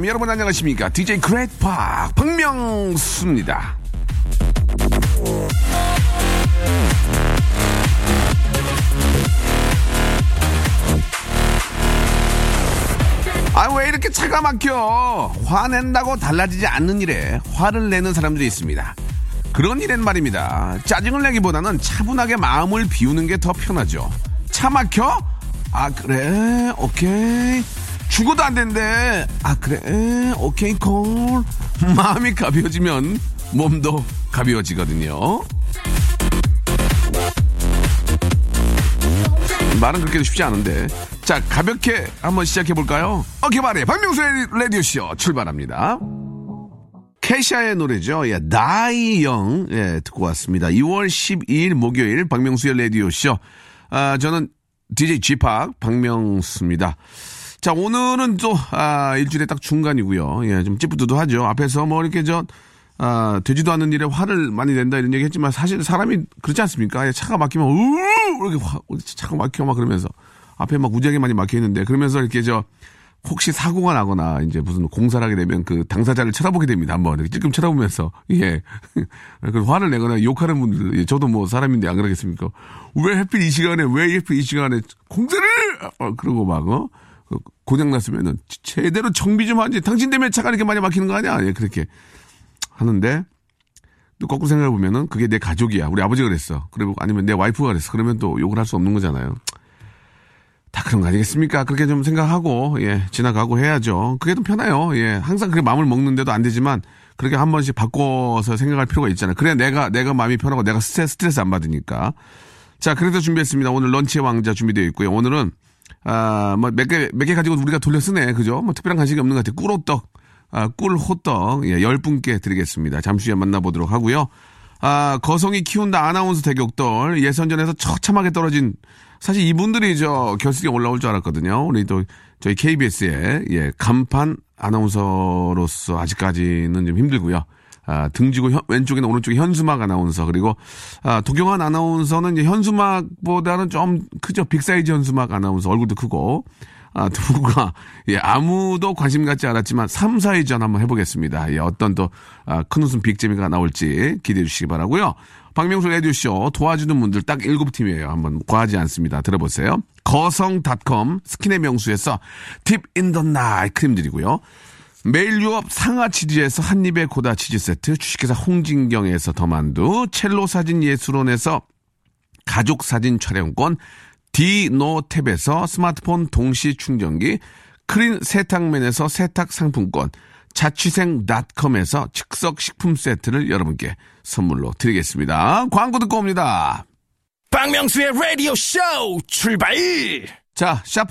Wake up wake up 여러분 안녕하십니까? DJ 그레이트 팍 박명수입니다. 아왜 이렇게 차가 막혀? 화낸다고 달라지지 않는 일에 화를 내는 사람들이 있습니다. 그런 일엔 말입니다. 짜증을 내기보다는 차분하게 마음을 비우는 게 더 편하죠. 차 막혀? 아 그래? 오케이 죽어도 안 된대. 아 그래? 오케이 콜 마음이 가벼워지면 몸도 가벼워지거든요. 말은 그렇게 쉽지 않은데. 자 가볍게 한번 시작해 볼까요? 오케이 말해. 박명수의 라디오쇼 출발합니다. 캐샤의 노래죠. 예, 나이 영 예, 듣고 왔습니다. 2월 12일 목요일 박명수의 라디오 쇼. 아, 저는 DJ G팍 박명수입니다. 자, 오늘은 또 아, 일주일에 딱 중간이고요. 예, 좀 찌뿌드도 앞에서 뭐 이렇게 저 아, 되지도 않는 일에 화를 많이 낸다 이런 얘기 했지만 사실 사람이 그렇지 않습니까? 예, 차가 막히면 우 이렇게 화, 차가 막혀 막 그러면서 앞에 막 우지하게 많이 막혀 있는데 그러면서 이렇게 저 혹시 사고가 나거나 이제 무슨 공사를 하게 되면 그 당사자를 쳐다보게 됩니다. 한번 이렇게 찔끔 쳐다보면서 예. 그 화를 내거나 욕하는 분들 예, 저도 뭐 사람인데 안 그러겠습니까? 왜 하필 이 시간에 왜 하필 이 시간에 공사를 어, 그러고 막 어? 그 고장 났으면은 제대로 정비 좀 하지. 당신 때문에 차가 이렇게 많이 막히는 거 아니야? 예, 그렇게 하는데 또 거꾸로 생각해 보면은 그게 내 가족이야. 우리 아버지가 그랬어. 그리고 아니면 내 와이프가 그랬어. 그러면 또 욕을 할 수 없는 거잖아요. 다 그런 거 아니겠습니까? 그렇게 좀 생각하고, 예, 지나가고 해야죠. 그게 좀 편해요. 예, 항상 그렇게 마음을 먹는데도 안 되지만, 그렇게 한 번씩 바꿔서 생각할 필요가 있잖아요. 그래야 내가, 내가 마음이 편하고 내가 스트레스 안 받으니까. 자, 그래서 준비했습니다. 오늘 런치의 왕자 준비되어 있고요. 오늘은, 아, 뭐, 몇 개, 몇 개 가지고 우리가 돌려 쓰네. 그죠? 뭐, 특별한 간식이 없는 것 같아요. 꿀호떡, 아, 꿀호떡, 예, 열 분께 드리겠습니다. 잠시 후에 만나보도록 하고요. 아, 거성이 키운다 아나운서 대격돌 예선전에서 처참하게 떨어진 사실 이분들이 저 결승에 올라올 줄 알았거든요. 우리 또 저희 KBS의 예, 간판 아나운서로서 아직까지는 좀 힘들고요. 아, 등지고 현- 왼쪽에는 오른쪽에 현수막 아나운서 그리고 아, 도경환 아나운서는 이제 현수막보다는 좀 크죠. big size 현수막 아나운서 얼굴도 크고 아, 두가 예, 아무도 관심 갖지 않았지만 3, 4위전 한번 해보겠습니다. 예, 어떤 또, 아, 큰 웃음 big재미가 나올지 기대해 주시기 바라고요 박명수 라디오쇼 도와주는 분들 딱 7팀이에요. 한번 과하지 않습니다. 들어보세요. 거성닷컴 스킨의 명수에서 Deep in the Night 크림 드리고요. 매일 유업 상하 치즈에서 한입의 고다 치즈 세트, 주식회사 홍진경에서 더만두, 첼로 사진 예술원에서 가족 사진 촬영권, 디노탭에서 스마트폰 동시 충전기, 크린 세탁맨에서 세탁 상품권, 자취생닷컴에서 즉석 식품 세트를 여러분께 선물로 드리겠습니다. 광고 듣고 옵니다. 박명수의 Radio Show 출발. 자, 샵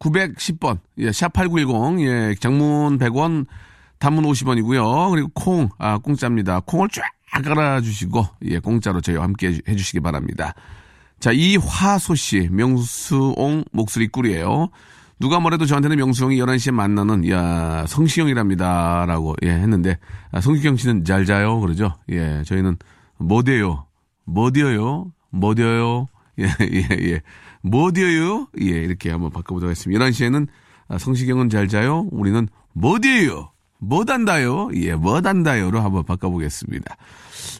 8910번, 예, 샵 8910, 예, 장문 100원, 단문 50원이고요. 그리고 콩, 아, 공짜입니다. 콩을 쫙 깔아주시고, 예, 공짜로 저희와 함께 해주- 해주시기 바랍니다. 자, 이화소 씨, 명수옹 목소리 꿀이에요. 누가 뭐래도 저한테는 명수홍이 11시에 만나는, 야, 성시경이랍니다. 라고, 예, 했는데, 아, 성시경 씨는 잘 자요. 그러죠? 예, 저희는 뭐 돼요? 뭐 돼요? 뭐 돼요? 예, 예, 예. 뭐 돼요? 예, 이렇게 한번 바꿔보도록 하겠습니다. 11시에는 아, 성시경은 잘 자요. 우리는 뭐 돼요? 뭐 단다요? 예, 뭐 단다요로 한번 바꿔보겠습니다.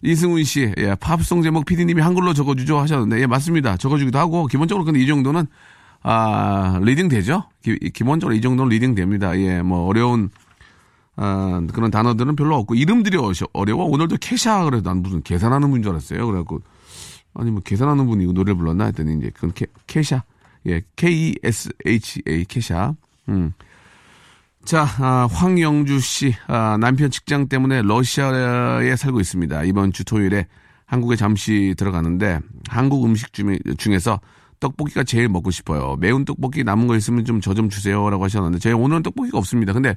이승훈 씨, 예, 팝송 제목 PD님이 한글로 적어주죠 하셨는데, 예, 맞습니다. 적어주기도 하고, 기본적으로 근데 이 정도는, 아, reading 되죠? 기, 기본적으로 이 정도는 reading 됩니다. 예, 뭐, 어려운, 아, 그런 단어들은 별로 없고, 이름들이 어려워. 오늘도 캐샤 그래도 난 무슨 계산하는 분인 줄 알았어요. 그래갖고, 아니, 뭐, 계산하는 분이 이거 노래를 불렀나 했더니, 이제, 그건 캐, 캐샤. 예, K-E-S-H-A, 캐샤. 음. 자, 아, 황영주 씨, 아, 남편 직장 때문에 러시아에 살고 있습니다. 이번 주 토요일에 한국에 잠시 들어가는데 한국 음식 중에, 중에서 떡볶이가 제일 먹고 싶어요. 매운 떡볶이 남은 거 있으면 좀저좀 주세요라고 하셨는데 제가 오늘은 떡볶이가 없습니다. 근데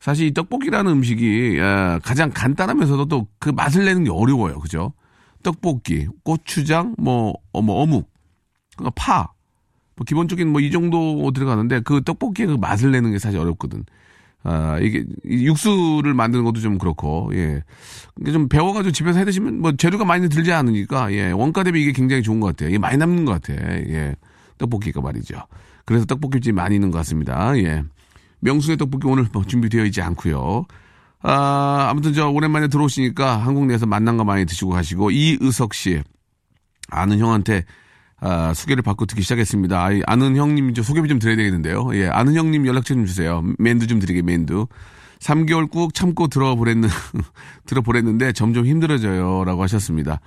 사실 이 떡볶이라는 음식이 아, 가장 간단하면서도 또 그 맛을 내는 게 어려워요. 그죠? 떡볶이, 고추장, 뭐, 어, 뭐 어묵, 그러니까 파, 뭐 기본적인 뭐 이 정도 들어가는데 그 떡볶이의 그 맛을 내는 게 사실 어렵거든. 아, 이게 이 육수를 만드는 것도 좀 그렇고, 예. 좀 배워가지고 집에서 해 드시면 뭐 재료가 많이 들지 않으니까, 예. 원가 대비 이게 굉장히 좋은 것 같아요. 이게 많이 남는 것 같아. 예. 떡볶이가 말이죠. 그래서 떡볶이집이 많이 있는 것 같습니다. 예. 명수의 떡볶이 오늘 뭐 준비되어 있지 않고요 아, 아무튼 저 오랜만에 들어오시니까 한국 내에서 만난 거 많이 드시고 가시고, 이의석 씨. 아는 형한테 아, 소개를 받고 듣기 시작했습니다. 아, 아는 형님 저 소개 좀 드려야 되겠는데요. 예, 아는 형님 연락처 좀 주세요. 맨두 좀 드리게 맨두. 3개월 꾹 참고 들어보랬는 들어보랬는데 점점 힘들어져요라고 하셨습니다.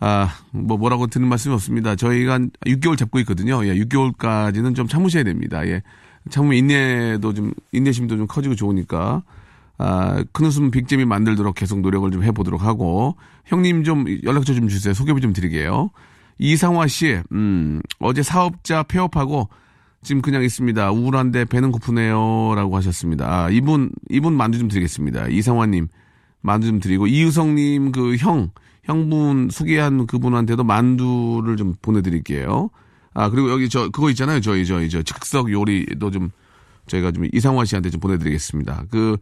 아, 뭐 뭐라고 드는 말씀이 없습니다. 저희가 한 6개월 잡고 있거든요. 예, 6개월까지는 좀 참으셔야 됩니다. 예. 참으면 인내도 좀 인내심도 좀 커지고 좋으니까 아, 큰 웃음 빅잼이 만들도록 계속 노력을 좀 해보도록 하고 형님 좀 연락처 좀 주세요. 소개 좀 드리게요. 이상화 씨, 음, 어제 사업자 폐업하고 지금 그냥 있습니다. 우울한데 배는 고프네요. 라고 하셨습니다. 아, 이분, 이분 만두 좀 드리겠습니다. 이상화님, 만두 좀 드리고, 이유성님 그 형, 형분 소개한 그분한테도 만두를 좀 보내드릴게요. 아, 그리고 여기 저, 그거 있잖아요. 저희, 저희, 저, 즉석 요리도 좀 저희가 좀 이상화 씨한테 좀 보내드리겠습니다. 그,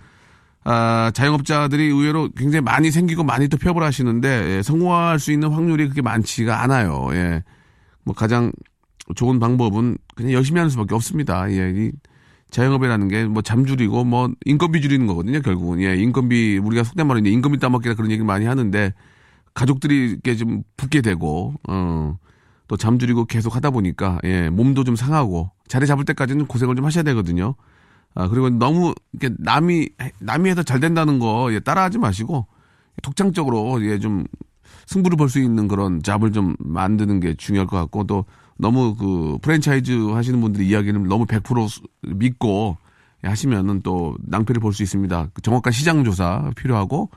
아, 자영업자들이 의외로 굉장히 많이 생기고 많이 또 폐업을 하시는데 예, 성공할 수 있는 확률이 그렇게 많지가 않아요. 예. 뭐 가장 좋은 방법은 그냥 열심히 하는 수밖에 없습니다. 예. 이 자영업이라는 게 뭐 잠줄이고 뭐 인건비 줄이는 거거든요. 결국은 예. 인건비 우리가 속된 말로 이제 인건비 따먹기라 그런 얘기를 많이 하는데 가족들이 이렇게 좀 붙게 되고 어. 또 잠줄이고 계속 하다 보니까 예, 몸도 좀 상하고 자리 잡을 때까지는 고생을 좀 하셔야 되거든요. 아, 그리고 너무, 이렇게 남이, 남이 해서 잘 된다는 거, 예, 따라하지 마시고, 독창적으로, 예, 좀, 승부를 볼 수 있는 그런 잡을 좀 만드는 게 중요할 것 같고, 또, 너무 그, 프랜차이즈 하시는 분들의 이야기는 너무 100% 믿고, 예, 하시면은 또, 낭패를 볼 수 있습니다. 그 정확한 시장 조사 필요하고,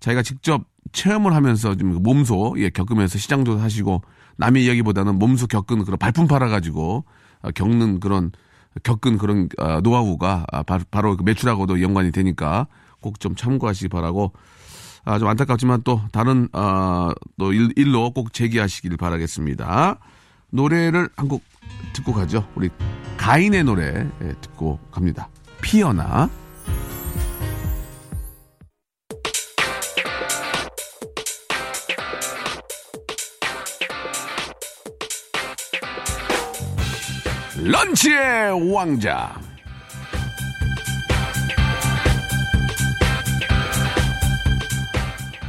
자기가 직접 체험을 하면서 좀 몸소, 예, 겪으면서 시장 조사 하시고, 남의 이야기보다는 몸소 겪은 그런 발품 팔아 가지고, 어, 겪는 그런, 겪은 그런 어, 노하우가 아, 바, 바로 그 매출하고도 연관이 되니까 꼭 좀 참고하시기 바라고 아, 좀 안타깝지만 또 다른 어, 또 일, 일로 꼭 제기하시길 바라겠습니다. 노래를 한 곡 듣고 가죠. 우리 가인의 노래 예, 듣고 갑니다. 피어나. 런치의 왕자.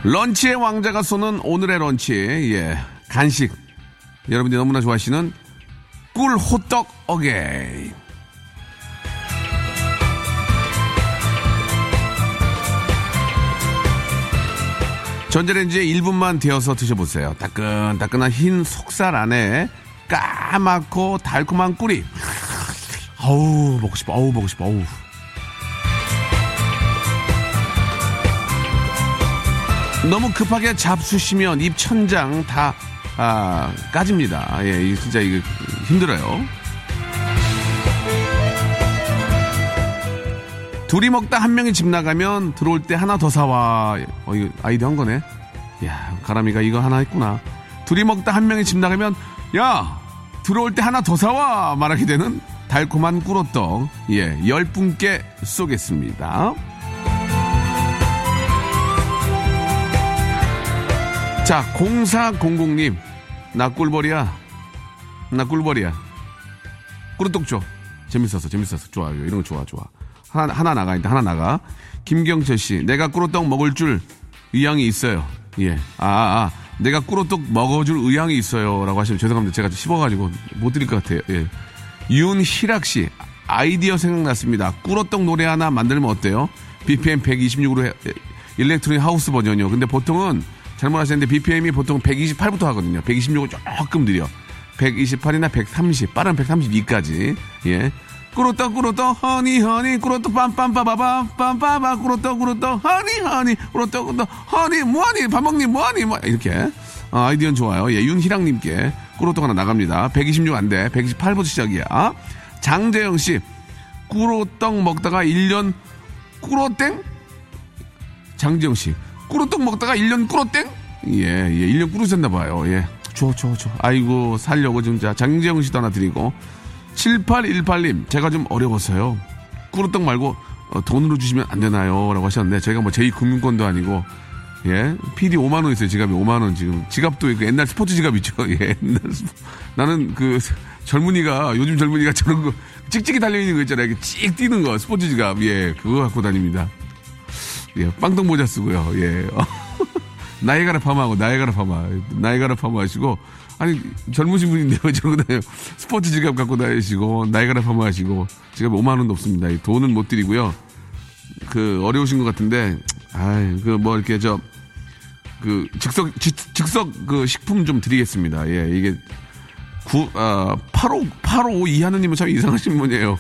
런치의 왕자가 쏘는 오늘의 런치, 예, 간식. 여러분들이 너무나 좋아하시는 꿀 호떡 again. 전자레인지에 1분만 데워서 드셔보세요. 따끈따끈한 흰 속살 안에 까맣고 달콤한 꿀이. 아우, 먹고 싶어. 아우, 먹고 싶어. 아우. 너무 급하게 잡수시면 입 천장 다, 아, 까집니다. 예, 진짜 이게 힘들어요. 둘이 먹다 한 명이 집 나가면 들어올 때 하나 더 사와. 어, 이거 아이디어 한 거네. 야, 가람이가 이거 하나 했구나. 둘이 먹다 한 명이 집 나가면, 야, 들어올 때 하나 더 사와. 말하게 되는 달콤한 꿀호떡. 예, 열 분께 쏘겠습니다. 자, 0400님. 나 꿀벌이야. 나 꿀벌이야. 꿀호떡 줘. 재밌었어, 재밌었어. 좋아요. 이런 거 좋아, 좋아. 하나, 하나 나가, 일단 하나 나가. 김경철 씨, 내가 꿀호떡 먹을 줄 의향이 있어요. 예. 아, 아, 내가 꿀호떡 먹어줄 의향이 있어요. 라고 하시면 죄송합니다. 제가 씹어가지고 못 드릴 것 같아요. 예. 윤희락 씨, 아이디어 생각났습니다. 꿀호떡 노래 하나 만들면 어때요? BPM 126으로 해, electronic house 버전이요. 근데 보통은 잘못 하셨는데 BPM이 보통 128부터 하거든요. 126은 조금 느려. 128이나 130, 빠른 132까지. 예. 꿀호떡 꿀호떡 honey honey 꿀호떡 빰빰빠바밤 빰빠바 꿀호떡 꿀호떡 honey honey 꿀호떡 꿀호떡 honey 뭐하니 밥 먹니 뭐하니 뭐 이렇게 아, 아이디어는 좋아요. 예, 윤희랑님께 꿀호떡 하나 나갑니다. 126 안 돼. 128부터 시작이야. 장재영 씨 꿀호떡 먹다가 1년 꿀호땡 장재영 씨 꿀호떡 먹다가 1년 꿀호땡 예, 예, 1년 꿀으셨나 봐요. 예. 줘, 줘, 줘. 아이고, 살려고 진짜 장재영 씨도 하나 드리고. 7818님, 제가 좀 어려웠어요. 꾸르떡 말고 어, 돈으로 주시면 안 되나요? 라고 하셨는데, 저희가 뭐 제2금융권도 아니고, 예. PD 5만원 있어요, 지갑이 5만원 지금. 지갑도 그 옛날 스포츠 지갑 있죠? 예. 옛날 스포... 나는 그 젊은이가, 요즘 젊은이가 저런 거, 찍찍이 달려있는 거 있잖아요. 이렇게 찍 뛰는 거, 스포츠 지갑. 예. 그거 갖고 다닙니다. 예. 빵떡 모자 쓰고요. 예. 나이가라 파마하고, 나이가라 파마. 나이가라 파마 하시고, 아니, 젊으신 분인데 왜 저러고 다녀요? 스포츠 지갑 갖고 다니시고, 나이가라 파마 하시고, 지갑에 5만 원도 없습니다. 이 돈은 못 드리고요. 그, 어려우신 것 같은데, 아이, 그, 뭐, 이렇게 저, 그, 즉석, 즉- 즉석 그 식품 좀 드리겠습니다. 예, 이게, 구, 아, 85, 85 이하느님은 참 이상하신 분이에요.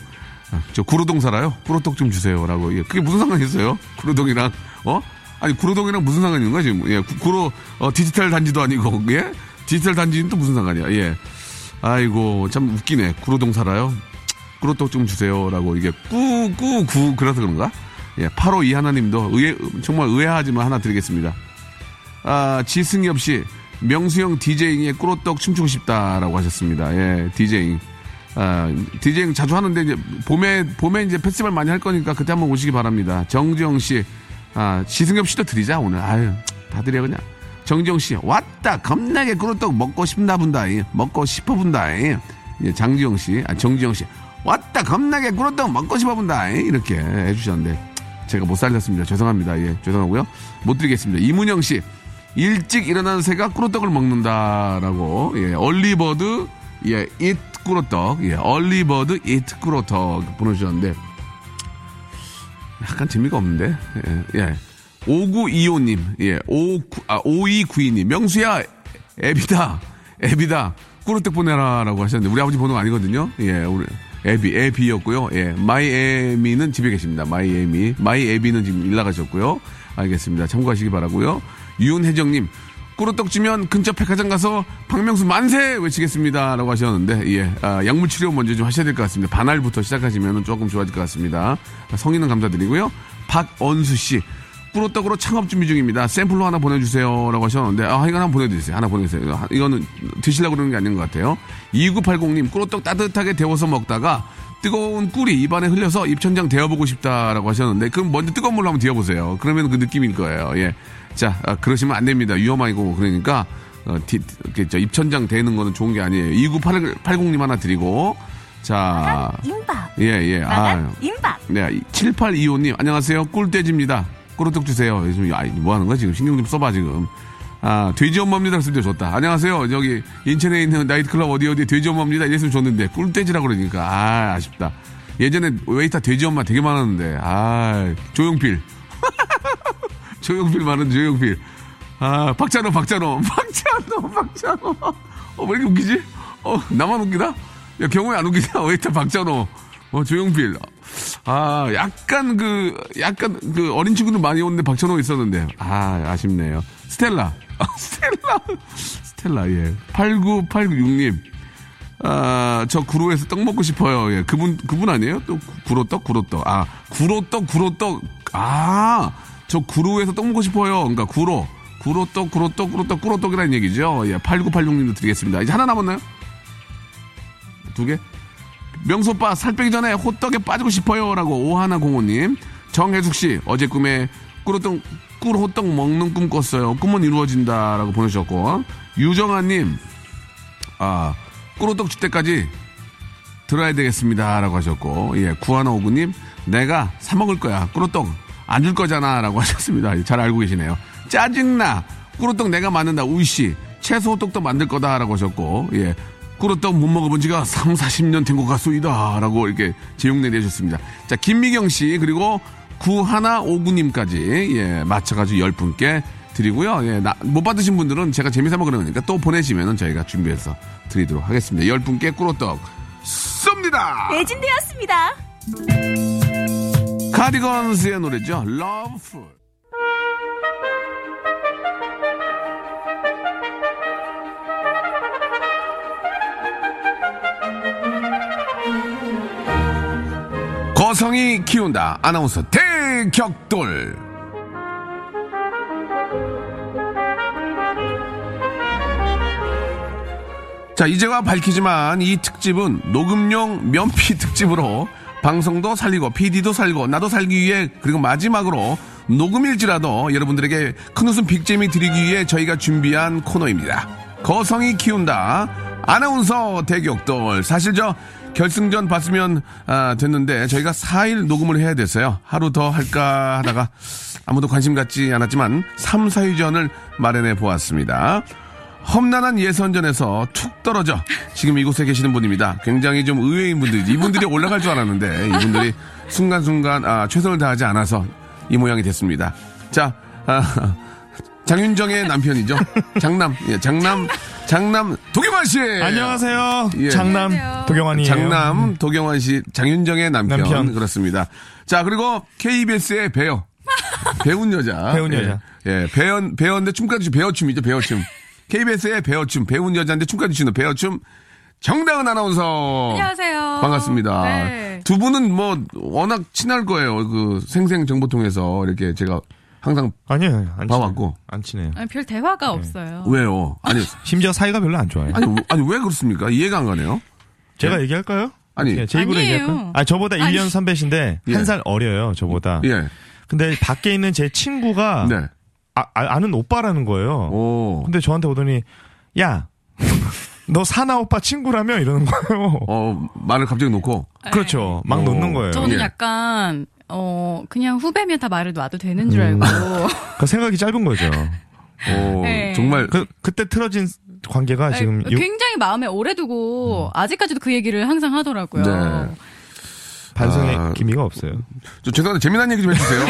아, 저 구로동 살아요? 구로떡 좀 주세요. 라고. 예, 그게 무슨 상관이 있어요? 구로동이랑, 어? 아니, 구로동이랑 무슨 상관이 있는 거야, 지금? 예, 구, 구로, 어, 디지털 단지도 아니고, 예? 디지털 단지는 또 무슨 상관이야, 예. 아이고, 참 웃기네. 구로동 살아요? 구로떡 좀 주세요. 라고, 이게 꾸, 꾸, 구, 그래서 그런가? 예, 85 이하나님도 의외, 정말 의아하지만 하나 드리겠습니다. 아, 지승엽 씨, 명수형 디제잉에 꾸로떡 춤추고 싶다라고 하셨습니다. 예, 디제잉. 아, 디제잉 자주 하는데 이제 봄에, 봄에 이제 페스티벌 많이 할 거니까 그때 한번 오시기 바랍니다. 정지영 씨, 아, 지승엽 씨도 드리자, 오늘. 아유, 다 드려, 그냥. 정지영 씨, 왔다, 겁나게 꾸로떡 먹고 싶나 본다, 예. 먹고 싶어 본다, 예. 예, 장지영 씨, 아, 정지영 씨, 왔다, 겁나게 꾸로떡 먹고 싶어 본다, 예. 이렇게 해주셨는데. 제가 못 살렸습니다. 죄송합니다. 예, 죄송하고요. 못 드리겠습니다. 이문영 씨, 일찍 일어나는 새가 꾸로떡을 먹는다라고. 예, 얼리버드, 예, 잇 꾸로떡, 예, 얼리버드 잇 꾸로떡 보내주셨는데 약간 재미가 없는데. 예, 예. 5925님, 예, 5, 아, 5292님, 명수야, 앱이다, 애비다, 꿀호떡 보내라 라고 하셨는데, 우리 아버지 번호 아니거든요. 예, 우리, 애비, 애비였고요. 예, my 애미는 집에 계십니다. my 애미. my 애비는 지금 일 나가셨고요. 알겠습니다. 참고하시기 바라고요 윤혜정님, 꿀호떡 주면 근처 백화점 가서 박명수 만세 외치겠습니다. 라고 하셨는데, 예, 아, 약물 치료 먼저 좀 하셔야 될 것 같습니다. 반알부터 시작하시면 조금 좋아질 것 같습니다. 성의는 감사드리고요. 박언수 씨, 꿀호떡으로 창업 준비 중입니다. 샘플로 하나 보내주세요. 라고 하셨는데, 아, 이건 한번 보내드리세요. 하나 보내주세요. 하- 이거는 드시려고 그러는 게 아닌 것 같아요. 2980님, 꾸로떡 따뜻하게 데워서 먹다가 뜨거운 꿀이 입안에 흘려서 입천장 데워보고 싶다라고 하셨는데, 그럼 먼저 뜨거운 물로 한번 데워보세요. 그러면 그 느낌일 거예요. 예. 자, 아, 그러시면 안 됩니다. 위험하고 그러니까, 어, 디, 저 입천장 데는 거는 좋은 게 아니에요. 2980님 하나 드리고, 자, 임박. 예, 예. 아, 임박. 네, 7825님, 안녕하세요. 꿀돼지입니다. 꾸로떡 주세요. 요즘, 아, 뭐 하는 거야, 지금? 신경 좀 써봐, 지금. 아, 돼지 엄마입니다. 때 좋다. 안녕하세요. 저기, 인천에 있는 나이트클럽 어디 어디 돼지 엄마입니다. 이랬으면 좋는데, 꿀돼지라고 그러니까, 아, 아쉽다. 예전에 웨이터 돼지 엄마 되게 많았는데, 아, 조용필. 조용필 많은 조용필. 아, 박찬호, 박찬호. 박찬호, 박찬호. 어, 왜 이렇게 웃기지? 어, 나만 웃기나? 야, 경호에 안 웃기냐? 웨이터 박찬호. 어, 조용필. 아, 약간 그, 약간 그 어린 친구들 많이 오는데 박찬호 있었는데. 아, 아쉽네요. 스텔라. 아, 스텔라. 스텔라, 예. 89896님. 아, 저 구로에서 떡 먹고 싶어요. 예. 그분, 그분 아니에요? 또 구- 구로떡, 구로떡. 아, 구로떡, 구로떡. 아, 저 구로에서 떡 먹고 싶어요. 그러니까 구로. 구로떡, 구로떡, 구로떡, 구로떡이라는 얘기죠. 예. 8986님도 드리겠습니다. 이제 하나 남았나요? 두 개? 명수 오빠 살 빼기 전에 호떡에 빠지고 싶어요라고 오하나 공호님 정혜숙 씨 어제 꿈에 꿀호떡 꿀호떡 먹는 꿈 꿨어요. 꿈은 이루어진다라고 보내주셨고 유정아님 아 꿀호떡 줄 때까지 들어야 되겠습니다라고 하셨고 예 구하나 오구님 내가 사 먹을 거야. 꿀호떡 안 줄 거잖아라고 하셨습니다. 잘 알고 계시네요. 짜증나. 꿀호떡 내가 만든다. 우이씨 채소 호떡도 만들 거다라고 하셨고 예 꿀호떡 못 먹어본 지가 3, 40년 된 것 같소이다. 라고 이렇게 제용 내 내주셨습니다. 자, 김미경 씨, 그리고 구하나오구님까지, 예, 맞춰가지고 열 분께 드리고요. 예, 나- 못 받으신 분들은 제가 재미삼아 그러니까 또 보내시면은 저희가 준비해서 드리도록 하겠습니다. 열 분께 꿀호떡 쏩니다! 매진되었습니다. 카디건스의 노래죠. Loveful. 거성이 키운다. 아나운서 대격돌. 자, 이제와 밝히지만 이 특집은 녹음용 면피 특집으로 방송도 살리고 PD도 살고 나도 살기 위해 그리고 마지막으로 녹음일지라도 여러분들에게 큰 웃음 빅잼이 드리기 위해 저희가 준비한 코너입니다. 거성이 키운다. 아나운서 대격돌. 사실 저 결승전 봤으면 아, 됐는데 저희가 4일 녹음을 해야 됐어요. 하루 더 할까 하다가 아무도 관심 갖지 않았지만 3, 4위전을 마련해 보았습니다. 험난한 예선전에서 툭 떨어져 지금 이곳에 계시는 분입니다. 굉장히 좀 의외인 분들이 이분들이 올라갈 줄 알았는데 이분들이 순간순간 아, 최선을 다하지 않아서 이 모양이 됐습니다. 자, 아, 장윤정의 남편이죠. 장남, 예, 장남, 장남 도경환 씨. 안녕하세요. 예. 장남. 도경환이에요. 장남 도경환 씨, 장윤정의 남편, 남편. 그렇습니다. 자 그리고 KBS의 배우, 배운 여자, 배운 여자. 예, 예 배연 배연데 춤까지 추 배어춤이죠, 배어춤. KBS의 배어춤, 배운 여자인데 춤까지 추는 배어춤. 정다은 아나운서. 안녕하세요. 반갑습니다. 네. 두 분은 뭐 워낙 친할 거예요. 그 생생 정보통해서 이렇게 제가 항상 아니에요. 안 봐왔고. 친해요. 안 친해요. 아니, 별 대화가 없어요. 왜요? 아니 심지어 사이가 별로 안 좋아요. 아니 아니 왜 그렇습니까? 이해가 안 가네요. 제가 얘기할까요? 아니 예, 제 입으로 아니에요. 얘기할까요? 아, 저보다 아니. 1년 선배신데 예. 한살 어려요. 저보다. 예, 근데 밖에 있는 제 친구가 네, 아, 아, 는 오빠라는 거예요. 오, 근데 저한테 오더니 야, 너 사나 오빠 친구라며 이러는 거예요. 어 말을 갑자기 놓고 그렇죠. 막 오. 놓는 거예요. 저는 예. 약간 어 그냥 후배면 다 말을 놔도 되는 줄 음. 알고 그 생각이 짧은 거죠. 오, 네. 정말 그 그때 틀어진 관계가 지금 아니, 유- 굉장히 마음에 오래 두고 아직까지도 그 얘기를 항상 하더라고요. 네. 반성의 아. 기미가 없어요. 저 죄송한데 재미난 얘기 좀 해주세요.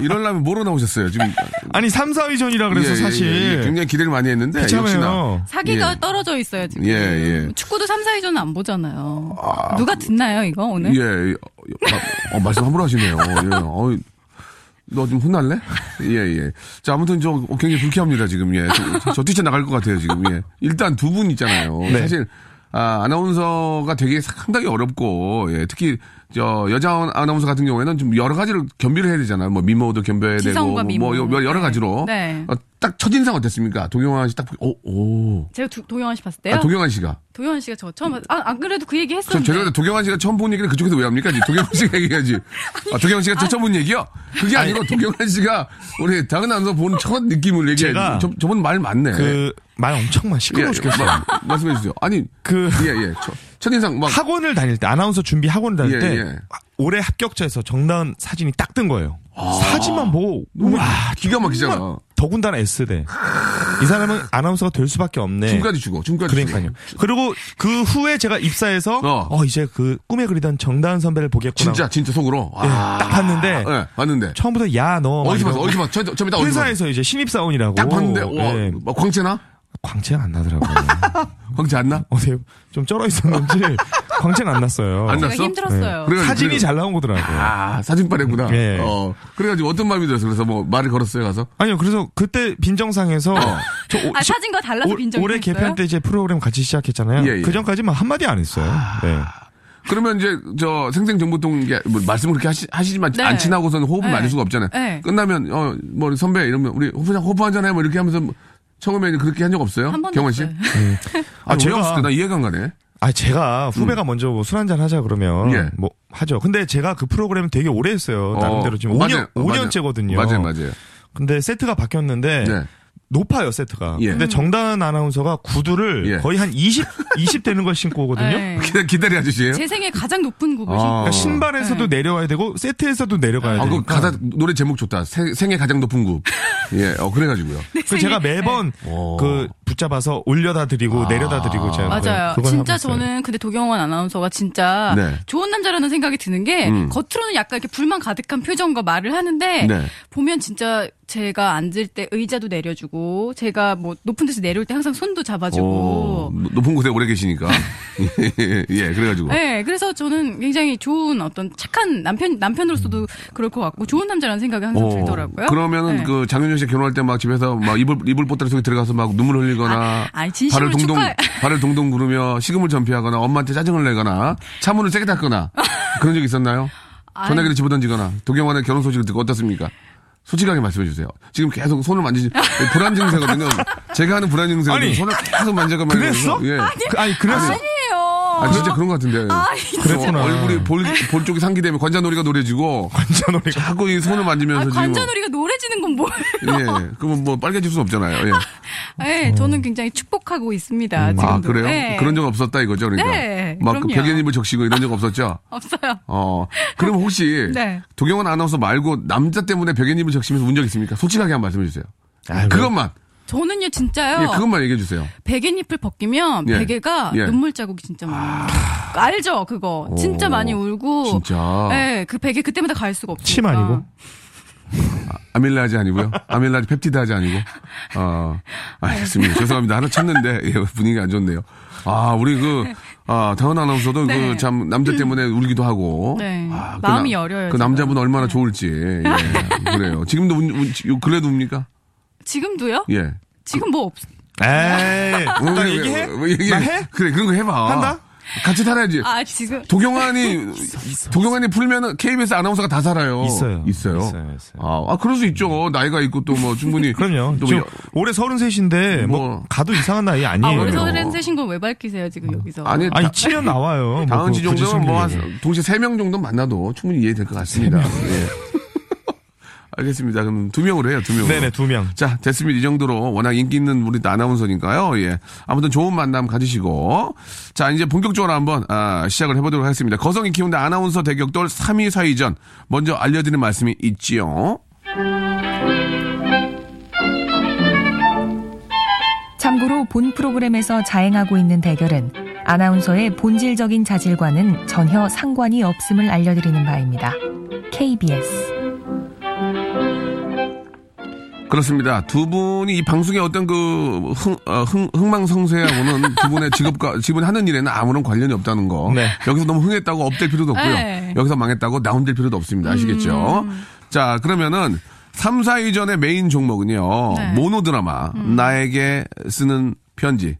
예, 이럴라면 뭐로 나오셨어요? 지금 아니 3, 4위전이라 그래서 예, 예, 사실 예, 예, 굉장히 기대를 많이 했는데 역시나 비참해요. 사기가 예. 떨어져 있어요 지금. 예, 예. 축구도 3, 4위전은 안 보잖아요. 누가 듣나요 이거 오늘? 예, 예. 어, 어, 말씀 함부로 하시네요. 예, 어, 너좀 혼날래? 예, 예. 자, 아무튼 저 굉장히 불쾌합니다, 지금. 예. 저, 저 뛰쳐나갈 것 같아요, 지금. 예. 일단 두 분 있잖아요. 네. 사실, 아, 아나운서가 되게 상당히 어렵고, 예. 특히, 저, 여자 아나운서 같은 경우에는 좀 여러 가지를 겸비를 해야 되잖아요. 뭐, 미모도 겸비해야 되고, 지성과 미모. 뭐, 여- 여러 가지로. 네. 어, 딱 첫인상 어땠습니까? 도경환 씨 딱, 보- 오, 오. 제가 두- 도경환 씨 봤을 때요. 아, 도경환 씨가. 도경환 씨가 저 처음 봤- 아, 안 그래도 그 얘기 저, 했었는데. 죄송한데 도경환 씨가 처음 본 얘기를 그쪽에서 왜 합니까? 도경환 씨가 얘기하지. 아, 도경환 씨가 저 처음 본 얘기요? 그게 아니고 도경환 씨가 우리 다은 아나운서 본 첫 느낌을 얘기해. 제가 저, 저분 말 많네. 그 말 엄청 많 시끄러워 죽겠어요. 마- 말씀해 주세요. 아니, 그 예, 예. 첫, 첫인상 막. 학원을 다닐 때 아나운서 준비 학원을 다닐 예, 때 예. 올해 합격자에서 정다은 사진이 딱 뜬 거예요. 사진만 보고 와, 기가 막히잖아. 더군다나 S대. 이 사람은 아나운서가 될 수밖에 없네. 춤까지 주고, 춤까지 그러니까요. 주고. 그리고 그 후에 제가 입사해서 어. 어, 이제 그 꿈에 그리던 정다은 선배를 보겠구나. 진짜, 진짜 속으로. 예, 아. 딱 봤는데 예, 봤는데. 처음부터 야 너 어디서 봤어? 어디서 봤어? 어디서 봤어? 회사에서 이제 신입 사원이라고 딱 봤는데, 와, 예, 뭐 광채나? 광채가 안 나더라고요. 광채 안 나? 어제 좀 쩔어 있었는지 광채가 안 났어요. 안 제가 났어? 힘들었어요. 그래가지고- 사진이 그래가지고- 잘 나온 거더라고요. 아, 사진빨했구나. 예. 어. 그래가지고 어떤 마음이 들었어? 그래서 뭐 말을 걸었어요, 가서? 아니요, 그래서 그때 빈정상에서 저 오- 아 시- 사진과 달라서 올- 빈정이 올해 개편 때 이제 프로그램 같이 시작했잖아요. 예, 예. 그 전까지 막 한마디 안 했어요. 네. 그러면 이제 저 생생정보통 이게 뭐 말씀을 그렇게 하시, 하시지만 네. 안 친하고서는 호흡을 네. 맞을 수가 없잖아요. 네. 끝나면 어 뭐 선배 이러면 우리 호프 호프 한잔 해뭐 이렇게 하면서 뭐 처음에 그렇게 한 적 없어요? 한 번도 경원 씨? 없어요. 아, 제가- 제가 없을 때 나 이해가 안 가네. 아, 제가 후배가 먼저 뭐 술 한잔 하자 그러면 예. 뭐 하죠. 근데 제가 그 프로그램 되게 오래 했어요. 나름대로 지금 어, 5년, 맞아요. 어, 5년째거든요. 맞아요, 맞아요. 근데 세트가 바뀌었는데 네. 높아요, 세트가. 예. 근데 정다은 아나운서가 구두를 예. 거의 한 20, 20 되는 걸 신고 오거든요. 네. 기다, 기다리 아저씨예요? 제 생애 가장 높은 곡을 아. 신고. 그러니까 신발에서도 네. 내려와야 되고 세트에서도 내려가야 아, 그 되니까. 가사 노래 제목 좋다. 세, 생애 가장 높은 굽. 예, 어 그래가지고요. 그 제가 매번 오. 그 붙잡아서 올려다 드리고 내려다 드리고 제가 맞아요. 그걸 진짜. 저는 근데 도경원 아나운서가 진짜 네. 좋은 남자라는 생각이 드는 게 음. 겉으로는 약간 이렇게 불만 가득한 표정과 말을 하는데 네. 보면 진짜 제가 앉을 때 의자도 내려주고 제가 뭐 높은 데서 내려올 때 항상 손도 오, 잡아주고 노- 높은 곳에 오래 계시니까. 예, 예, 그래가지고. 네, 그래서 저는 굉장히 좋은 어떤 착한 남편 남편으로서도 그럴 것 같고 좋은 남자라는 생각이 항상 어, 들더라고요. 그러면은 네. 그 장윤정 씨 결혼할 때 막 집에서 막 이불 이불 보따리 속에 들어가서 막 눈물 흘리거나 아, 진심으로 발을 동동 축하해. 발을 동동 구르며 식음을 전폐하거나 엄마한테 짜증을 내거나 차문을 세게 닫거나 그런 적 있었나요? 전화기를 집어던지거나 도경환의 결혼 소식을 듣고 어떻습니까? 솔직하게 말씀해 주세요. 지금 계속 손을 만지시 불안 증세거든요. 제가 하는 불안 증세는 아니, 손을 계속 만져가면서 그랬어? 예. 그, 아니 그랬어. 아니에요. 아 진짜 그런 것 같은데. 그랬구나. 얼굴이 볼, 볼 쪽이 상기되면 관자놀이가 노래지고 관자놀이가. 자꾸 이 손을 아, 만지면서 지금 관자놀이가 노래 지는 건 뭐예요? 예. 그러면 뭐 빨개질 수는 없잖아요. 예. 네, 저는 굉장히 축복하고 있습니다. 아 지금도. 그래요? 네. 그런 적 없었다 이거죠, 그러니까. 네, 막그 그럼요. 벽에입을 적시고 이런 적 없었죠. 없어요. 어. 그럼 혹시 네. 도경원 아나운서 말고 남자 때문에 벽에입을 적시면서 운 적 있습니까? 솔직하게 한번 말씀해 주세요. 아이고. 그것만. 저는요, 진짜요. 예, 그것만 얘기해 주세요. 베갯잎을 벗기면 예. 베개가 예. 눈물 자국이 진짜 많아요. 알죠, 그거. 진짜 오, 많이 울고. 진짜. 네, 그 베개 그때마다 갈 수가 없어요. 침 아니고? 아밀라지 아니고요. 아밀라지 펩티다지 아니고. 어, 알겠습니다. 죄송합니다. 하나 찾는데 예, 분위기가 안 좋네요. 아, 우리 그, 아, 당원 아나운서도 네. 그 참 남자 때문에 울기도 하고. 네. 아, 그 마음이 나- 여려요, 그 제가. 남자분 얼마나 좋을지. 예, 그래요. 지금도 운, 운, 그래도 웁니까? 지금도요? 예. 지금 뭐 없, 에이. 왜, 얘기해? 얘기해? 나 해? 그래, 그런 거 해봐. 한다? 같이 살아야지. 아, 지금. 도경환이 도경환이 풀면은 KBS 아나운서가 다 살아요. 있어요. 있어요. 있어요, 있어요. 아, 아, 그럴 수 있죠. 나이가 있고 또 뭐 충분히. 그럼요. 또 지금 뭐 올해 33인데 뭐, 뭐. 가도 이상한 나이 아, 아니에요. 올해 그래요. 서른 세신 걸왜 밝히세요, 지금 여기서? 아니, 아니 다- 치면 나와요. 뭐 다은 씨 그거 굳이 정도면 뭐 한. 동시에 세명 정도 만나도 충분히 이해될 것 같습니다. 예. 알겠습니다. 그럼 두 명으로 해요, 두 명으로. 네네 두 명. 자, 됐습니다. 이 정도로 워낙 인기 있는 우리 아나운서니까요. 예. 아무튼 좋은 만남 가지시고. 자, 이제 본격적으로 한번, 아, 시작을 해보도록 하겠습니다. 거성이 키운데 아나운서 대격돌 3위 사이전. 먼저 알려드리는 말씀이 있지요. 참고로 본 프로그램에서 자행하고 있는 대결은 아나운서의 본질적인 자질과는 전혀 상관이 없음을 알려드리는 바입니다. KBS 그렇습니다. 두 분이 이 방송의 어떤 그 흥, 어, 흥, 흥망성쇠하고는 두 분의 직업과, 지분 하는 일에는 아무런 관련이 없다는 거. 네. 여기서 너무 흥했다고 업될 필요도 없고요. 네. 여기서 망했다고 다운될 필요도 없습니다. 아시겠죠? 자, 그러면은 3, 4위 전의 메인 종목은요. 네. 모노 드라마. 나에게 쓰는 편지.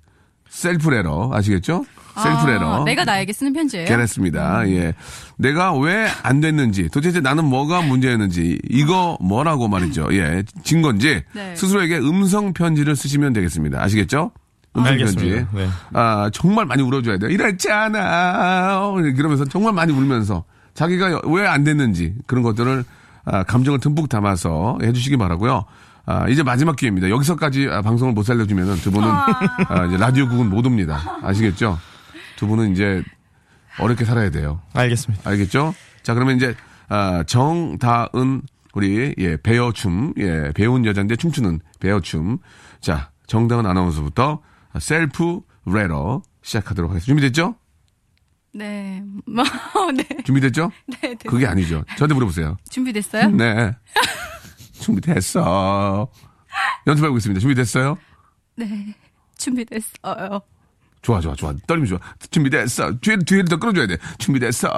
self letter. 아시겠죠? self letter. 아, 내가 나에게 쓰는 편지예요. 잘했습니다. 예. 내가 왜 안 됐는지, 도대체 나는 뭐가 문제였는지, 이거 뭐라고 말이죠. 예. 진 건지, 네. 스스로에게 음성 편지를 쓰시면 되겠습니다. 아시겠죠? 음성 편지. 알겠습니다. 네. 아, 정말 많이 울어줘야 돼요. 이랬잖아. 그러면서 정말 많이 울면서 자기가 왜 안 됐는지 그런 것들을 아, 감정을 듬뿍 담아서 해주시기 바라고요. 아, 이제 마지막 기회입니다. 여기서까지 아, 방송을 못 살려주면은 두 분은 아, 이제 라디오국은 못 옵니다. 아시겠죠? 두 분은 이제 어렵게 살아야 돼요. 알겠습니다. 알겠죠? 자, 그러면 이제, 아, 정다은, 우리, 예, 배어 춤, 예, 배운 여잔데 춤추는 배어 춤. 자, 정다은 아나운서부터 셀프 레러 시작하도록 하겠습니다. 준비됐죠? 네. 뭐, 네. 준비됐죠? 네, 네. 그게 아니죠. 저한테 물어보세요. 준비됐어요? 네. 준비됐어. 연습하고 있습니다. 준비됐어요? 네. 준비됐어요. 좋아, 좋아, 좋아. 떨리면 좋아. 준비됐어. 뒤에, 뒤에를 더 끌어줘야 돼. 준비됐어.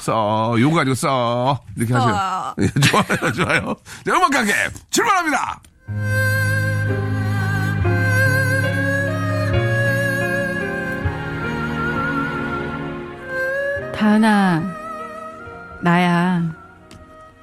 써. 요거 아니고 써. 이렇게 하세요. 예, 좋아요, 좋아요. 자, 음악 가게 출발합니다! 다은아, 나야.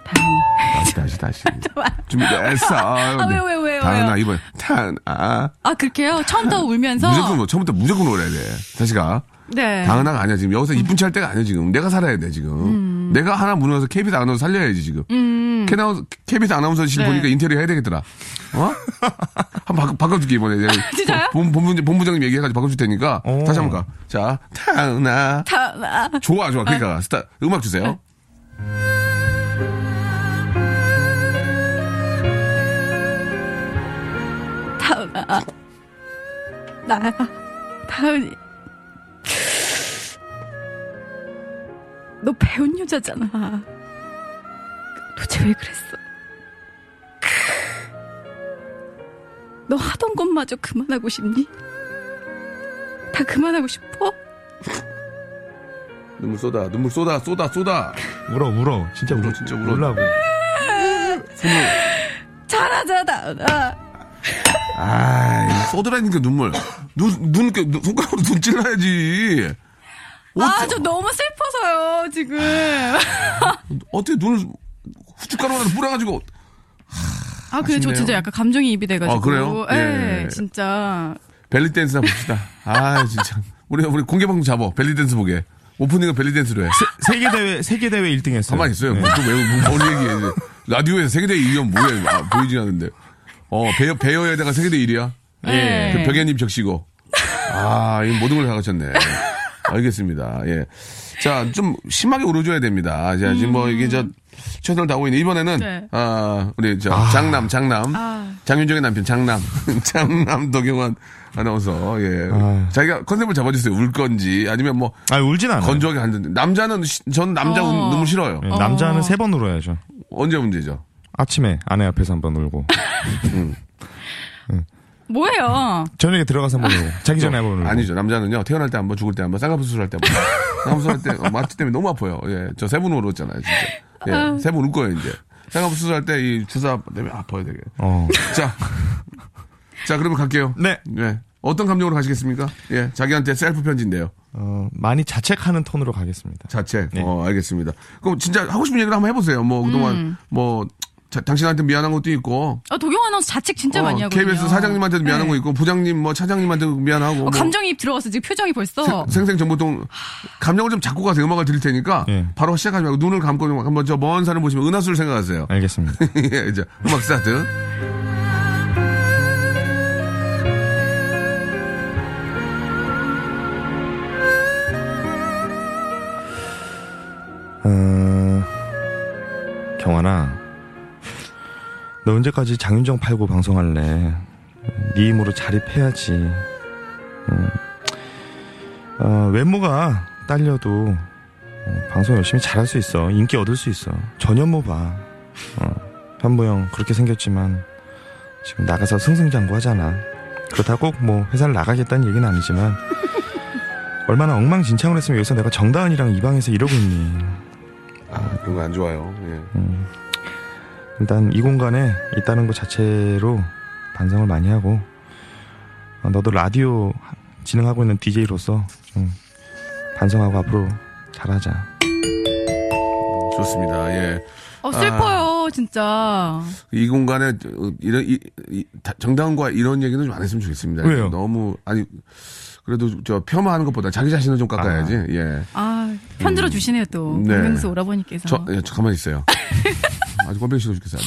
다은이. 다시, 다시, 다시. 준비됐어. 아, 왜, 왜, 왜요? 다은아? 이번에, 탄, 아. 아, 그렇게요? 처음부터 울면서? 무조건, 뭐, 처음부터 무조건 울어야 돼. 다시 가. 네. 다은아가 아니야, 지금. 여기서 이쁜 찰 때가 아니야, 지금. 내가 살아야 돼, 지금. 음. 내가 하나 무너져서 KBS 아나운서 살려야지, 지금. 캐나우, KBS 아나운서실 네. 보니까 인테리어 해야 되겠더라. 어? 한번 바꿔, 바꿔줄게, 이번에. 내가 진짜요? 본, 본부, 본부장님 얘기해가지고 바꿔줄 테니까. 오. 다시 한번 가. 자, 다은아. 다은아. 좋아, 좋아. 그러니까, 스타, 음악 주세요. 나야. 다은이. 너 배운 여자잖아. 도대체 왜 그랬어? 너 하던 것마저 그만하고 싶니? 다 그만하고 싶어? 눈물 쏟아, 눈물 쏟아, 쏟아, 쏟아. 울어 울어 진짜 울어 진짜 울어. 울라고. 잘하자, 다은아. 아, 쏟으라니까 눈물. 눈, 눈, 이렇게 눈- 손가락으로 눈 찔러야지. 아, 저 너무 슬퍼서요, 지금. 어떻게 눈을 후춧가루라도 뿌려가지고. 아, 근데 저. 진짜 약간 감정이 입이 돼가지고. 아, 그래요? 예, 예. 진짜. 벨리 댄스나 봅시다. 아, 진짜. 우리, 우리 공개방송 잡어. 벨리 댄스 보게. 오프닝은 벨리 댄스로 해. 세 계 대회 세계 대회 1등 했어요. 가만히 있어요. 네. 뭐, 또 왜, 뭐, 뭔 얘기해. 라디오에서 세계대 1위면 뭐야. 아, 보이진 않는데. 어, 배어, 배어에다가 세계대 1위야? 예. 그 벽에님 적시고. 아, 이 모든 걸다 갖췄네. 알겠습니다. 예. 자, 좀 심하게 울어줘야 됩니다. 자, 지금 뭐 이게 저 최선을 다하고 있는 이번에는 네. 아, 우리 저 장남, 장남. 아. 장윤정의 남편 장남. 장남 도경환 아나운서. 예. 아. 자기가 컨셉을 잡아주세요. 울 건지 아니면 뭐 아 울진 않아요. 건조하게 하는데 남자는 시- 전 남자 어. 운 너무 싫어요. 네, 남자는 세번 울어야죠. 언제 문제죠? 아침에 아내 앞에서 한번 울고 뭐예요? 저녁에 들어가서 한번 울고 자기 전에 한번 울고 아니죠. 남자는요. 태어날 때 한 번, 죽을 때 한 번, 쌍꺼풀 수술할 때 한 번. 쌍꺼풀 수술할 때 어, 마취 때문에 너무 아파요. 예, 저 세 번 울었잖아요, 진짜. 예, 세 번 울 거예요 이제. 쌍꺼풀 수술할 때 이 주사 때문에 아파요, 되게. 어. 자, 자 그러면 갈게요. 네. 예, 어떤 감정으로 가시겠습니까? 예, 자기한테 셀프 편지인데요. 어, 많이 자책하는 톤으로 가겠습니다. 자책. 네. 어, 알겠습니다. 그럼 진짜 하고 싶은 얘기를 한번 해보세요. 뭐 그동안 뭐 자, 당신한테 미안한 것도 있고. 아, 도경 아나운서 자책 진짜 어, 많이 하거든요. KBS 사장님한테도 미안한 네. 거 있고, 부장님, 뭐 차장님한테도 미안하고. 어, 뭐 감정이입 들어갔어. 지금 표정이 벌써. 생생정보통 감정을 좀 잡고 가서 음악을 드릴 테니까 예. 바로 시작하지 말고 눈을 감고 좀 한번 저 먼 산을 보시면 은하수를 생각하세요. 알겠습니다. 예, 이제 음악 스타트. 어, 경환아, 너 언제까지 장윤정 팔고 방송할래? 네 힘으로 자립해야지. 음, 어, 외모가 딸려도 어, 방송 열심히 잘할 수 있어. 인기 얻을 수 있어. 전현무 봐. 어, 현무형 그렇게 생겼지만 지금 나가서 승승장구하잖아. 그렇다고 꼭뭐 회사를 나가겠다는 얘기는 아니지만 얼마나 엉망진창을 했으면 여기서 내가 정다은이랑 이 방에서 이러고 있니? 아, 그런 거 안 좋아요. 예. 음, 일단 이 공간에 있다는 것 자체로 반성을 많이 하고 어, 너도 라디오 진행하고 있는 DJ로서 좀 반성하고 앞으로 잘하자. 좋습니다. 예. 어, 슬퍼요, 진짜. 이 공간에 어, 이런 이, 이, 다- 정당과 이런 얘기는 좀 안 했으면 좋겠습니다. 왜요? 너무 아니 그래도 저 폄하하는 것보다 자기 자신을 좀 깎아야지. 예. 아, 편들어 주시네요, 또. 네. 박명수 오라버니께서. 저, 예, 저 가만히 있어요. 아주 꼴뱅이 싫어 죽겠어요.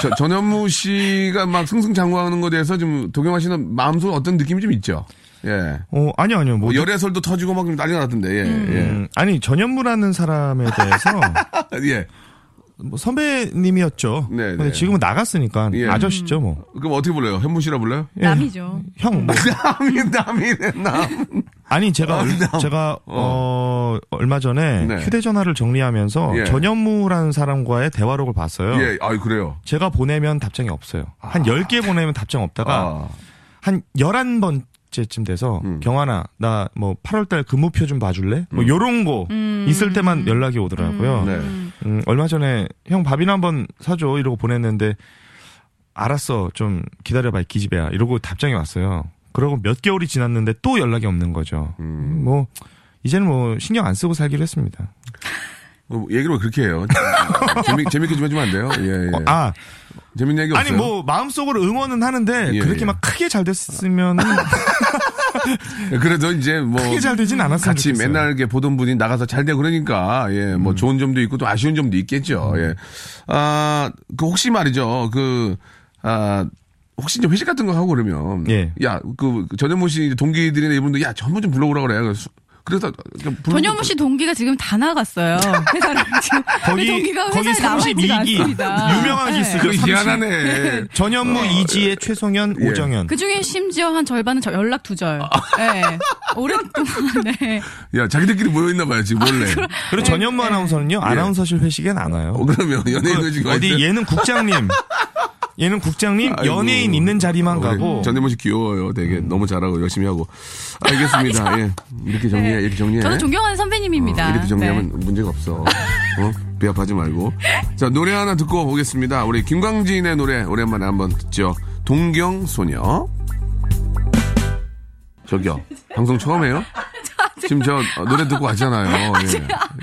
저, 전현무 씨가 막 승승장구하는 것에 대해서 좀 도경아 씨는 마음속 어떤 느낌이 좀 있죠. 예. 어 아니요 아니요 뭐 뭐 열애설도 터지고 막 난리가 났던데. 예. 음, 아니 전현무라는 사람에 대해서 예. 예. 뭐 선배님이었죠. 네, 근데 네. 지금은 나갔으니까 예. 아저씨죠 뭐. 그럼 어떻게 불러요? 현무 씨라 불러요? 예. 남이죠. 형 뭐. 남이 남이네 남. 아니 제가 얼, 남. 제가 어 얼마 전에 네. 휴대전화를 정리하면서 예. 전현무라는 사람과의 대화록을 봤어요. 예. 아 그래요. 제가 보내면 답장이 없어요. 한 10개 보내면 답장 없다가 아. 한 11번째쯤 돼서 음. 경환아 나 뭐 8월달 근무표 좀 봐줄래? 뭐 요런 거 있을 때만 연락이 오더라고요. 네. 음, 얼마 전에 형 밥이나 한번 사줘 이러고 보냈는데 알았어 좀 기다려봐 이 기집애야 이러고 답장이 왔어요. 그러고 몇 개월이 지났는데 또 연락이 없는 거죠. 음. 뭐 이제는 뭐 신경 안 쓰고 살기로 했습니다. 뭐 얘기를 왜 그렇게 해요? 재미, 재밌게 좀 해주면 안 돼요? 예, 예. 아 재밌는 얘기 없어요? 아니 뭐 마음속으로 응원은 하는데 예, 그렇게 예. 막 크게 잘 됐으면 그래도 이제 뭐. 크게 잘 되진 않았으면 같이 좋겠어요. 맨날 이렇게 보던 분이 나가서 잘 되고 그러니까, 예, 음. 뭐 좋은 점도 있고 또 아쉬운 점도 있겠죠, 예. 아, 그 혹시 말이죠, 그, 아, 혹시 이제 회식 같은 거 하고 그러면. 예. 야, 그, 전현무 씨 동기들이나 이분들, 야, 전부 좀 불러오라 그래. 그래서, 그래서 좀 불러- 전현무 씨 동기가 지금 다 나갔어요. 회사를 지금. 거기 그 동기가 거기 회사에 나와 있지가 32기 않습니다. 유명한 게 네. 있어요. 그 희한하네. 전현무 이지혜 최송현 예. 오정현 그 중에 심지어 한 절반은 저 연락 두절. 네. 오랫동안, 네. 야, 자기들끼리 모여 있나 봐요, 지금 몰래. 그리고 전현무 아나운서는요 아나운서실 회식엔 안 와요. 어, 그러면 연예인 그 의지가 어디 얘는 국장님 얘는 국장님 아이고. 연예인 있는 자리만 가고 전현무 씨 귀여워요. 되게 너무 잘하고 열심히 하고. 알겠습니다. 예. 이렇게 정리해, 이렇게 정리해. 저는 존경하는 선배님입니다. 어, 이렇게 정리하면 네. 문제가 없어. 어? 비합하지 말고. 자, 노래 하나 듣고 오겠습니다. 우리 김광진의 노래 오랜만에 한번 듣죠. 동경 소녀. 저기요. 방송 처음 해요? 지금 저 어, 노래 듣고 왔잖아요.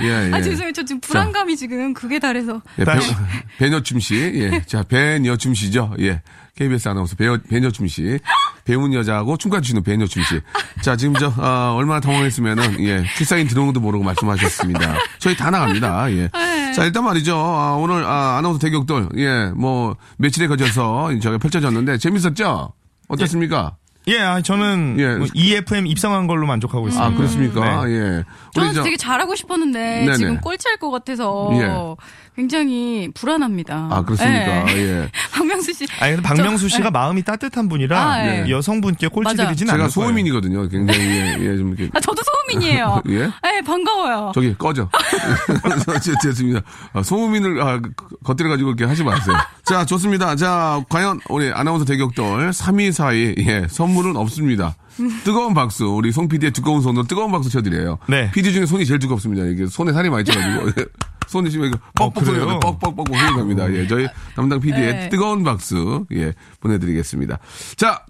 예, 예. 아, 예. 죄송해요. 저 지금 불안감이 지금 극에 달해서. 예, 배. 배녀춤 씨. 예. 자, 배녀춤 씨죠. 예. KBS 아나운서 배, 배녀춤 씨. 배운 여자하고 춤까지 추는 배녀춤 씨. 자, 지금 저, 아, 얼마나 당황했으면은, 예. 출사인 들어온 것도 모르고 말씀하셨습니다. 저희 다 나갑니다. 예. 자, 일단 말이죠. 아, 오늘, 아, 아나운서 대격돌. 예. 뭐, 며칠에 걸쳐서 저희가 펼쳐졌는데, 재밌었죠? 어땠습니까? 예, 아, 저는 예. 뭐 EFM 입성한 걸로 만족하고 있습니다. 아, 그렇습니까? 네. 예. 저는 저, 되게 잘하고 싶었는데 네네. 지금 꼴찌할 것 같아서 예. 굉장히 불안합니다. 아, 그렇습니까? 예. 예. 박명수 씨. 아니, 근데 박명수 저- 씨가 마음이 따뜻한 분이라 아, 예. 여성분께 꼴찌 맞아. 드리진 제가. 소음인이거든요. 굉장히, 예, 예, 좀 이렇게. 아, 저도 소음인이에요. 예? 네, 반가워요. 저기 꺼져. 됐- 됐습니다. 아, 소음인을 아, 겉들여 가지고 이렇게 하지 마세요. 자, 좋습니다. 자, 과연 우리 아나운서 대격돌 3위 사이 예, 선물은 없습니다. 뜨거운 박수. 우리 송 PD의 두꺼운 손으로 뜨거운 박수 쳐드려요. 네. PD 중에 손이 제일 두껍습니다. 이게 손에 살이 많이 쪄가지고. 손이 지금 이거 뻑뻑 어? 소리가 뻑뻑뻑 소리 납니다. 예, 저희 담당 PD의 네. 뜨거운 박수 예 보내드리겠습니다. 자,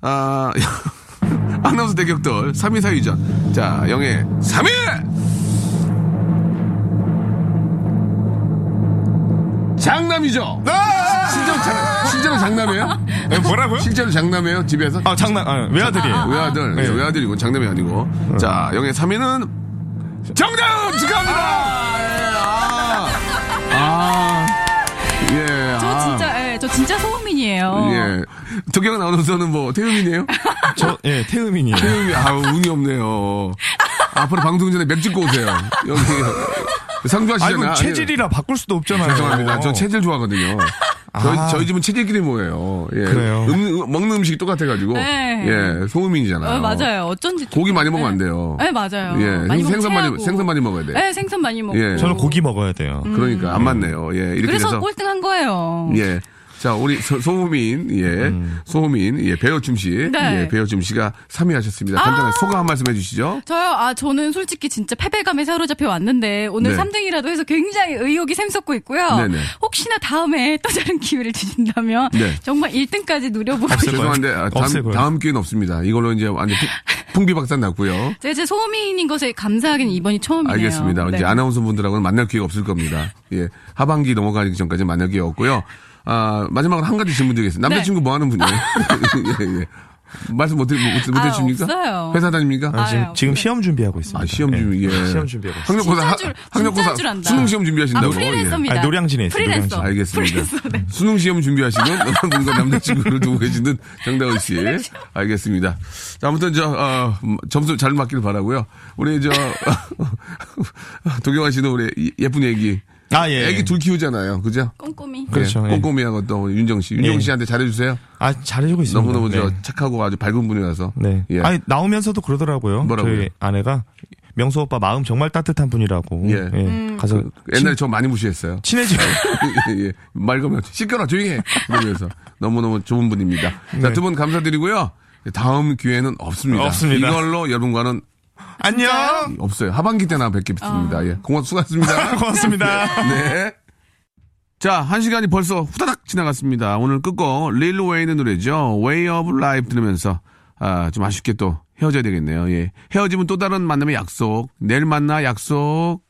아 아나운서 대격돌 3위 사위전. 자, 영예 3위. 장남이죠. 실제로 장, 실제로 장남이에요? 네, 뭐라고요? 실제로 장남이에요? 집에서? 아, 장난, 아, 외아들이에요. 외아들, 네. 외아들이고 장남이 아니고. 자, 영예 3위는 정답 축하합니다. 아, 아, 예. 저 아, 진짜, 예, 저 진짜 소음인이에요. 예. 도경 아나운서는 뭐 태음이네요? 저, 예, 태음인이에요. 태음이 아우 운이 없네요. 앞으로 방송 전에 맥주 고 오세요. 여기 상주하시잖아요. 아이고, 체질이라 바꿀 수도 없잖아요. 죄송합니다. 전 체질 좋아하거든요. 저희, 아. 저희 집은 체질끼리 모여요. 예. 그래요? 음, 음, 먹는 음식이 똑같아가지고. 네. 예. 소음인이잖아요. 어, 맞아요. 어쩐지. 좀- 고기 많이 먹으면 네. 안 돼요. 네, 맞아요. 예. 많이 먹으면 생선 많이. 생선 많이 먹어야 돼. 네, 생선 많이 먹고. 예. 저는 고기 먹어야 돼요. 그러니까 안 맞네요. 예. 이렇게 그래서. 꼴등한 거예요. 예. 자, 우리 소, 소우민, 예. 소우민, 예. 배어춤 씨. 네. 예. 배어춤 씨가 3위 하셨습니다. 간단하게 소감 한 말씀 해주시죠. 저요, 아, 저는 솔직히 진짜 패배감에 사로잡혀 왔는데, 오늘 네. 3등이라도 해서 굉장히 의욕이 샘솟고 있고요. 네네. 혹시나 다음에 또 다른 기회를 주신다면, 네. 정말 1등까지 노려보고 없을 싶어요. 죄송한데, 아, 다음. 다음 기회는 없습니다. 이걸로 이제 완전 풍- 풍비박산 났고요. 제가 제 소민인 것에 감사하기는 이번이 처음이에요. 알겠습니다. 네. 이제 아나운서 분들하고는 만날 기회가 없을 겁니다. 예. 하반기 넘어가기 전까지 만날 기회가 없고요. 아, 마지막으로 한 가지 질문 드리겠습니다. 네. 남자친구 뭐 하는 분이에요? 예, 예. 말씀 못, 드리, 못, 못 아, 해주십니까? 없어요. 회사 다닙니까? 아, 지금, 아유, 지금. 시험 준비하고 있습니다. 아, 시험 준비, 예. 시험 준비하고 있습니다. 학력고사, 줄- 학력고사. 수능 시험 준비하신다고. 아, 프리랜서입니다. 아니, 노량진에 있어요, 프리랜서. 노량진. 알겠습니다. 프리랜서, 네. 수능 시험 준비하시는 뭔가 남자친구를 두고 계시는 정다은 씨. 알겠습니다. 자, 아무튼 저, 어, 음, 점수 잘 맞기를 바라고요 우리 저, 도경아 씨도 우리 예쁜 애기. 아, 예. 애기 둘 키우잖아요. 그죠? 꼼꼼히. 그렇죠, 예, 예. 꼼꼼히 하고 또 윤정 씨. 윤정 예. 씨한테 잘해주세요. 아, 잘해주고 있습니다. 너무너무 저 네. 착하고 아주 밝은 분이라서. 네. 예. 아니, 나오면서도 그러더라고요. 뭐라고요? 저희 아내가 명수 오빠 마음 정말 따뜻한 분이라고. 예. 음. 가서 옛날에 저 많이 무시했어요. 친해지 예, 말 거면 시끄러 조용히 해. 그러면서 너무너무 좋은 분입니다. 자, 네. 두분 감사드리고요. 다음 기회는 없습니다. 없습니다. 이걸로 여러분과는 안녕. 없어요. 하반기 때나 뵙겠습니다. 예. 고맙, 수고하셨습니다. 고맙습니다. 네. 자, 한 시간이 벌써 후다닥 지나갔습니다. 오늘 끝곡 릴 웨이의 노래죠. Way of Life 들으면서 아, 좀 아쉽게 또 헤어져야 되겠네요. 예. 헤어지면 또 다른 만남의 약속. 내일 만나 약속.